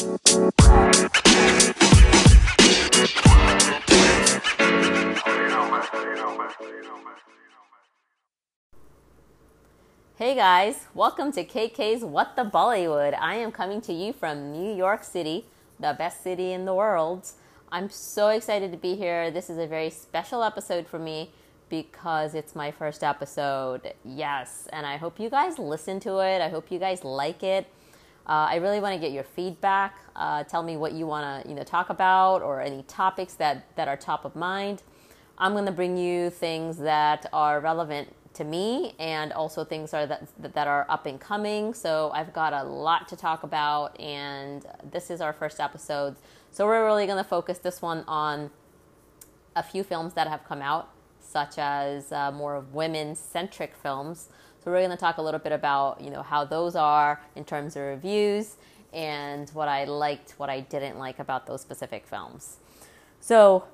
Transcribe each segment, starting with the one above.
Hey guys, welcome to KK's What the Bollywood. I am coming to you from New York City, the best city in the world. I'm so excited to be here. This is a very special episode for me because it's my first episode. Yes, and I hope you guys listen to it. I hope you guys like it. Uh, I really want to get your feedback. Uh, tell me what you want to you know talk about or any topics that that are top of mind. I'm going to bring you things that are relevant to me and also things are that that are up and coming. So I've got a lot to talk about and this is our first episode. So we're really going to focus this one on a few films that have come out such as uh, more women centric films. So we're going to talk a little bit about, you know, how those are in terms of reviews and what I liked, what I didn't like about those specific films. So,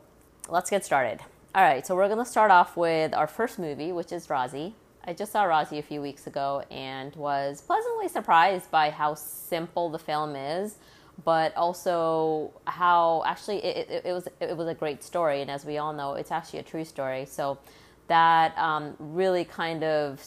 let's get started. All right, so we're going to start off with our first movie, which is Raazi. I just saw Raazi a few weeks ago and was pleasantly surprised by how simple the film is, but also how actually it, it, it was it was a great story. And as we all know, it's actually a true story. So that um, really kind of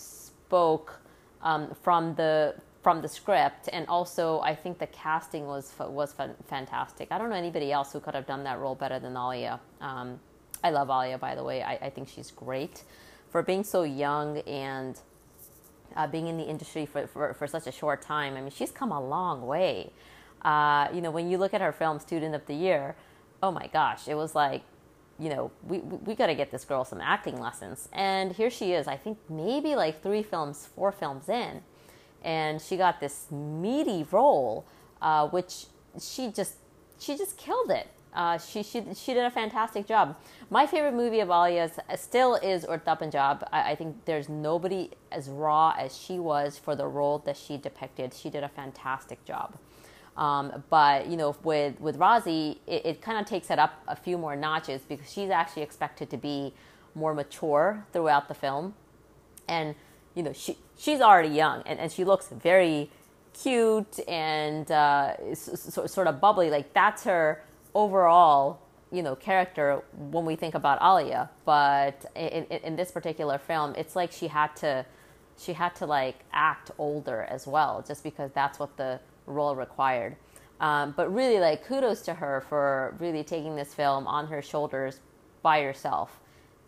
spoke um, from the from the script, and also I think the casting was was fantastic. I don't know anybody else who could have done that role better than Alia. Um, I love Alia, by the way. I, I think she's great for being so young and uh, being in the industry for, for, for, such a short time. I mean, she's come a long way. Uh, you know, when you look at her film, Student of the Year, oh my gosh, it was like, you know, we, we, got to get this girl some acting lessons. And here she is, I think maybe like three films, four films in. And she got this meaty role, uh, which she just, she just killed it. Uh, she, she, she did a fantastic job. My favorite movie of Alia's still is Punjab. I, I think there's nobody as raw as she was for the role that she depicted. She did a fantastic job. Um, but you know, with with Raazi, it, it kind of takes it up a few more notches because she's actually expected to be more mature throughout the film, and you know, she she's already young and, and she looks very cute and uh, so, sort of bubbly. Like that's her overall you know character when we think about Alia, but in, in, in, this particular film, it's like she had to she had to like act older as well, just because that's what the role required. Um, but really, like kudos to her for really taking this film on her shoulders by herself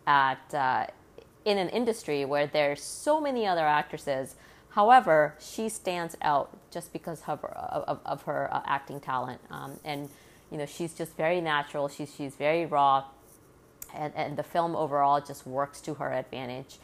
at uh, in an industry where there's so many other actresses. However, she stands out just because of her, of, of her uh, acting talent um, and you know, she's just very natural. She's she's very raw, and and the film overall just works to her advantage.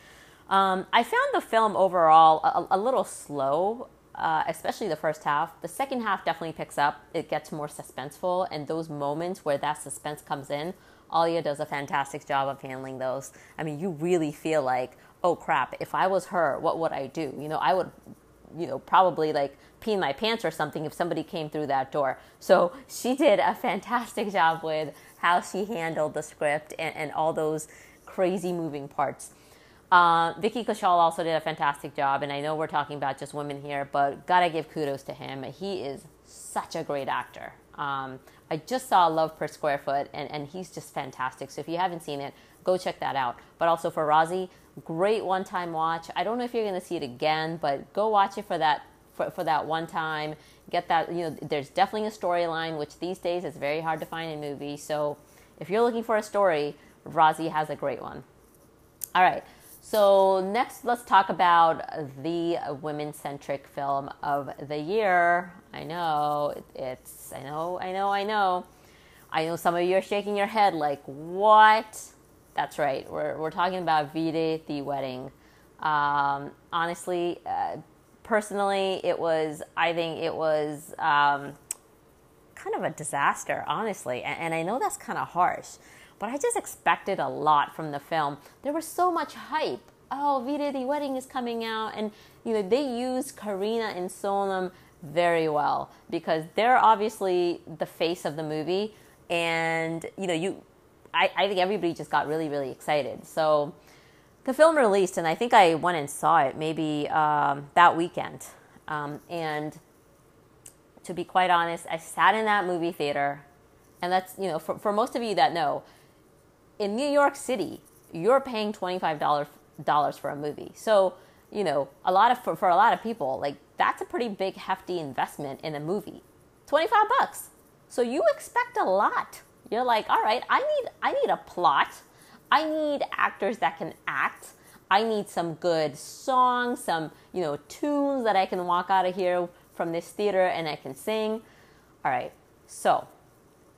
Um, I found the film overall a, a little slow, uh, especially the first half. The second half definitely picks up. It gets more suspenseful, and those moments where that suspense comes in, Alia does a fantastic job of handling those. I mean, you really feel like, oh crap, if I was her, what would I do? You know, I would, you know, probably like pee in my pants or something if somebody came through that door. So she did a fantastic job with how she handled the script and, and all those crazy moving parts. Uh, Vicky Kaushal also did a fantastic job, and I know we're talking about just women here, but gotta give kudos to him. He is such a great actor. Um, I just saw Love per Square Foot, and, and he's just fantastic. So if you haven't seen it, go check that out. But also for Raazi, great one time watch. I don't know if you're gonna see it again, but go watch it for that for, for that one time. Get that, you know, there's definitely a storyline, which these days is very hard to find in movies. So if you're looking for a story, Raazi has a great one. All right. So next, let's talk about the women-centric film of the year. I know it's. I know. I know. I know. I know some of you are shaking your head like, what? That's right. We're we're talking about Veere Di Wedding. Um, honestly, uh, personally, it was, I think it was um, kind of a disaster, honestly. And, and I know that's kind of harsh, but I just expected a lot from the film. There was so much hype. Oh, Veere Di Wedding is coming out. And, you know, they used Kareena and Sonam very well because they're obviously the face of the movie. And, you know, you, I, I think everybody just got really, really excited. So, the film released, and I think I went and saw it maybe um, that weekend. Um, and to be quite honest, I sat in that movie theater, and that's, you know, for, for most of you that know, in New York City, you're paying $25 for a movie. So, you know, a lot of, for, for a lot of people, like, that's a pretty big, hefty investment in a movie. 25 bucks. So you expect a lot. You're like, all right, I need, I need a plot. I need actors that can act. I need some good songs, some, you know, tunes that I can walk out of here from this theater and I can sing. All right. So,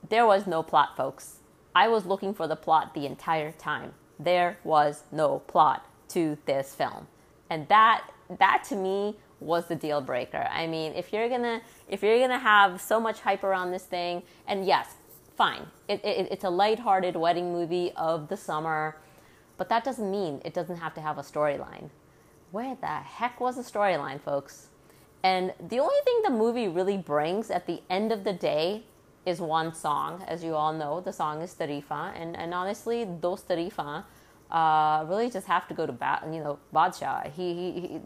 there was no plot, folks. I was looking for the plot the entire time. There was no plot to this film. And that that to me was the deal breaker. I mean, if you're going to if you're going to have so much hype around this thing and yes, fine. It, it, it's a lighthearted wedding movie of the summer but that doesn't mean it doesn't have to have a storyline. Where the heck was the storyline, folks? And the only thing the movie really brings at the end of the day is one song. As you all know, the song is Tareefan. And, and honestly, those Tareefan uh, really just have to go to, ba- you know, Badshah. He, he, he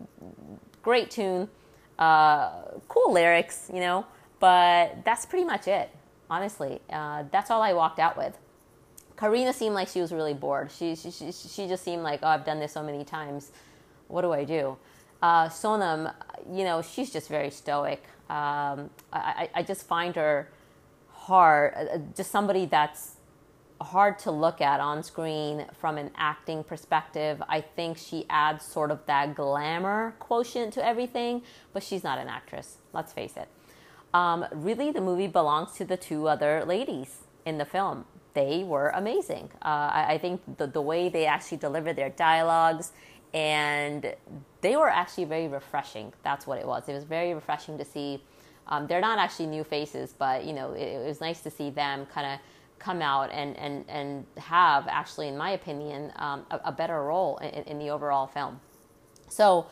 great tune, uh, cool lyrics, you know, but that's pretty much it, honestly. Uh, that's all I walked out with. Kareena seemed like she was really bored. She, she, she, she just seemed like, oh, I've done this so many times. What do I do? Uh, Sonam, you know, she's just very stoic. Um, I, I just find her hard, uh, uh, just somebody that's hard to look at on screen from an acting perspective. I think she adds sort of that glamour quotient to everything, but she's not an actress, let's face it. Um, really, the movie belongs to the two other ladies in the film they were amazing. Uh, I, I, think the, the way they actually delivered their dialogues and they were actually very refreshing. That's what it was. It was very refreshing to see. Um, they're not actually new faces, but you know, it, it was nice to see them kind of come out and, and, and have actually, in my opinion, um, a, a, better role in, in, the overall film. So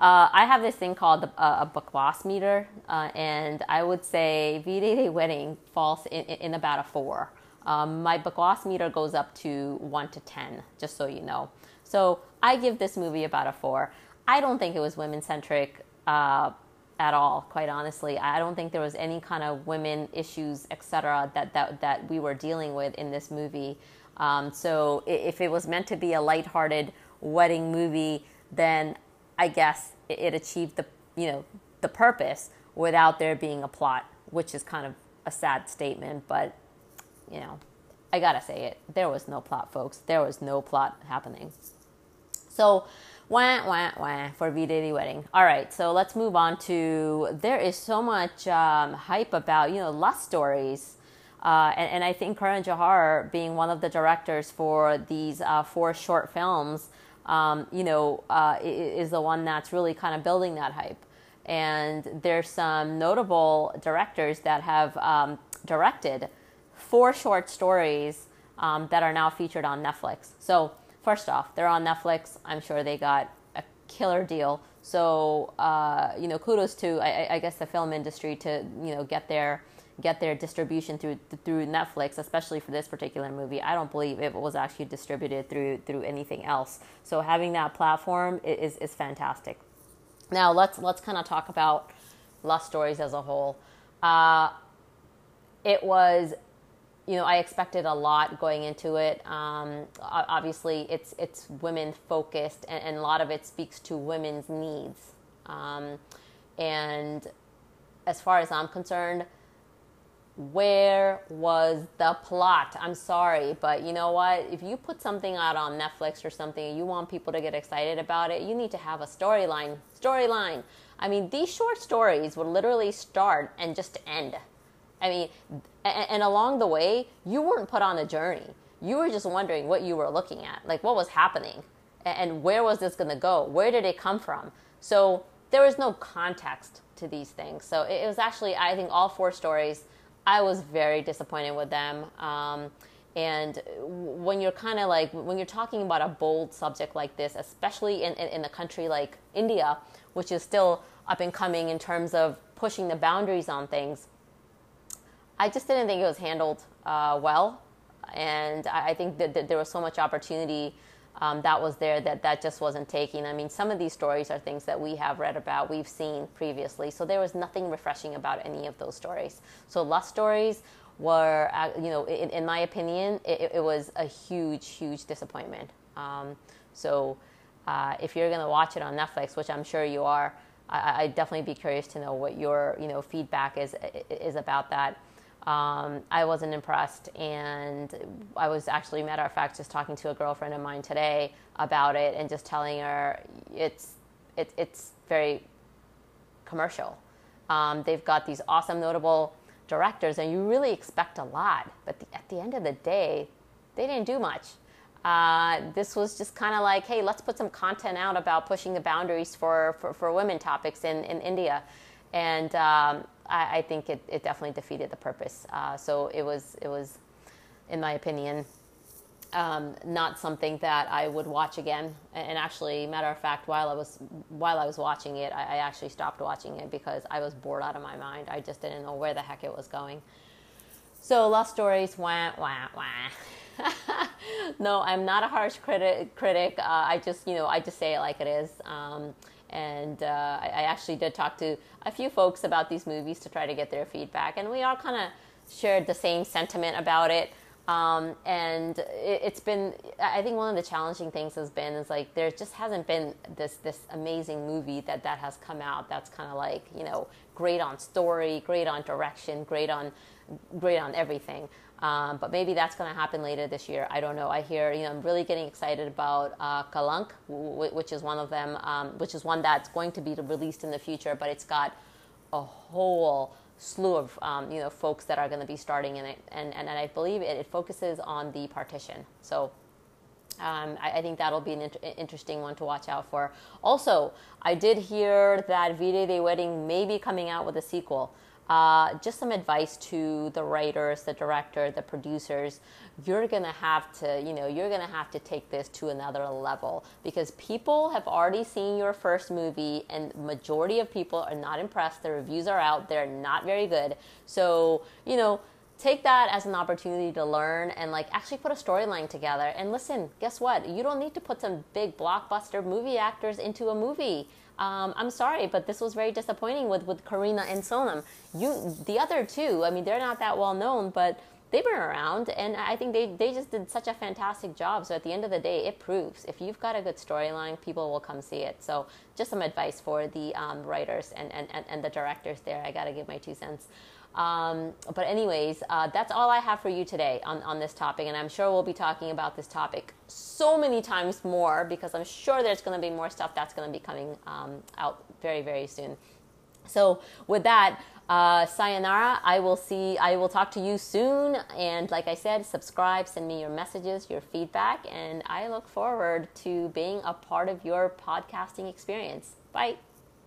uh, I have this thing called the, uh, a bakwas meter, uh, and I would say Veere Di Wedding falls in, in about a four. Um, my bakwas meter goes up to 1 to 10, just so you know. So I give this movie about a 4. I don't think it was women centric uh, at all, quite honestly. I don't think there was any kind of women issues, etc., that, that, that we were dealing with in this movie. Um, so if it was meant to be a lighthearted wedding movie, then I guess it, it achieved the, you know, the purpose without there being a plot, which is kind of a sad statement, but you know, I gotta say it. There was no plot, folks. There was no plot happening. So, wah, wah, wah for Veere Di Wedding. All right, so let's move on to. There is so much um, hype about, you know, lust stories. Uh, and, and, I think Karan Johar, being one of the directors for these uh, four short films, um, you know, uh, is the one that's really kind of building that hype. And there's some notable directors that have um, directed four short stories um, that are now featured on Netflix. So, first off, they're on Netflix. I'm sure they got a killer deal. So, uh, you know, kudos to I, I, guess the film industry to you know get their get their distribution through through Netflix, especially for this particular movie. I don't believe it was actually distributed through through anything else. So having that platform is is fantastic. Now let's let's kind of talk about Lust Stories as a whole. Uh, it was you know, I expected a lot going into it. Um, obviously, it's it's women focused, and, and, a lot of it speaks to women's needs. Um, and as far as I'm concerned, where was the plot? I'm sorry, but you know what? If you put something out on Netflix or something you want people to get excited about it, you need to have a storyline. Storyline. I mean, these short stories would literally start and just end. I mean, and, and along the way, you weren't put on a journey. You were just wondering what you were looking at, like what was happening, and, where was this going to go? Where did it come from? So there was no context to these things. So it, it was actually, I think, all four stories. I was very disappointed with them. Um, and when you're kind of like, when you're talking about a bold subject like this, especially in, in, in a country like India, which is still up and coming in terms of pushing the boundaries on things, I just didn't think it was handled uh, well, and I, I think that, that, there was so much opportunity um, that was there that that just wasn't taking. I mean, some of these stories are things that we have read about, we've seen previously. So there was nothing refreshing about any of those stories. So lust stories were, uh, you know, in, in my opinion, it, it, was a huge, huge disappointment. Um, so uh, if you're going to watch it on Netflix, which I'm sure you are, I, would definitely be curious to know what your, you know, feedback is is about that. Um, I wasn't impressed, and I was actually, matter of fact, just talking to a girlfriend of mine today about it, and just telling her it's it, it's very commercial. Um, they've got these awesome, notable directors, and you really expect a lot, but the, at the end of the day, they didn't do much. Uh, this was just kind of like, hey, let's put some content out about pushing the boundaries for, for, for women topics in, in India. And um, I, I think it, it definitely defeated the purpose. Uh, so it was it was, in my opinion, um, not something that I would watch again. And actually, matter of fact, while I was while I was watching it, I, I, actually stopped watching it because I was bored out of my mind. I just didn't know where the heck it was going. So, Lust Stories, wah wah wah. no, I'm not a harsh critic. Critic. Uh, I just you know I just say it like it is. Um, and uh, I, I, actually did talk to a few folks about these movies to try to get their feedback, and we all kind of shared the same sentiment about it. Um, and it, has been, I think one of the challenging things has been is like there just hasn't been this this amazing movie that that has come out that's kind of like you know great on story, great on direction, great on great on everything. Um, but maybe that's going to happen later this year. I don't know. I hear, you know, I'm really getting excited about uh, Kalank, w- which is one of them, um, which is one that's going to be released in the future, but it's got a whole slew of, um, you know, folks that are going to be starting in it. And, and, and I believe it, it focuses on the partition. So um, I, I, think that'll be an inter- interesting one to watch out for. Also, I did hear that Veere Di Wedding may be coming out with a sequel. Uh, just some advice to the writers, the director, the producers. You're gonna have to, you know, you're gonna have to take this to another level because people have already seen your first movie, and majority of people are not impressed. The reviews are out; they're not very good. So, you know take that as an opportunity to learn and like actually put a storyline together and listen guess what you don't need to put some big blockbuster movie actors into a movie um, I'm sorry, but this was very disappointing with, with Kareena and Sonam. You, the other two, I mean, they're not that well known, but they've been around, and I think they, they just did such a fantastic job. So at the end of the day, it proves if you've got a good storyline, people will come see it. So just some advice for the um, writers and, and, and, and the directors there. I got to give my two cents. Um, but anyways, uh, that's all I have for you today on, on this topic, and I'm sure we'll be talking about this topic so many times more because I'm sure there's going to be more stuff that's going to be coming um, out very very soon. So with that, uh, sayonara. I will see. I will talk to you soon. And like I said, subscribe, send me your messages, your feedback, and I look forward to being a part of your podcasting experience. Bye.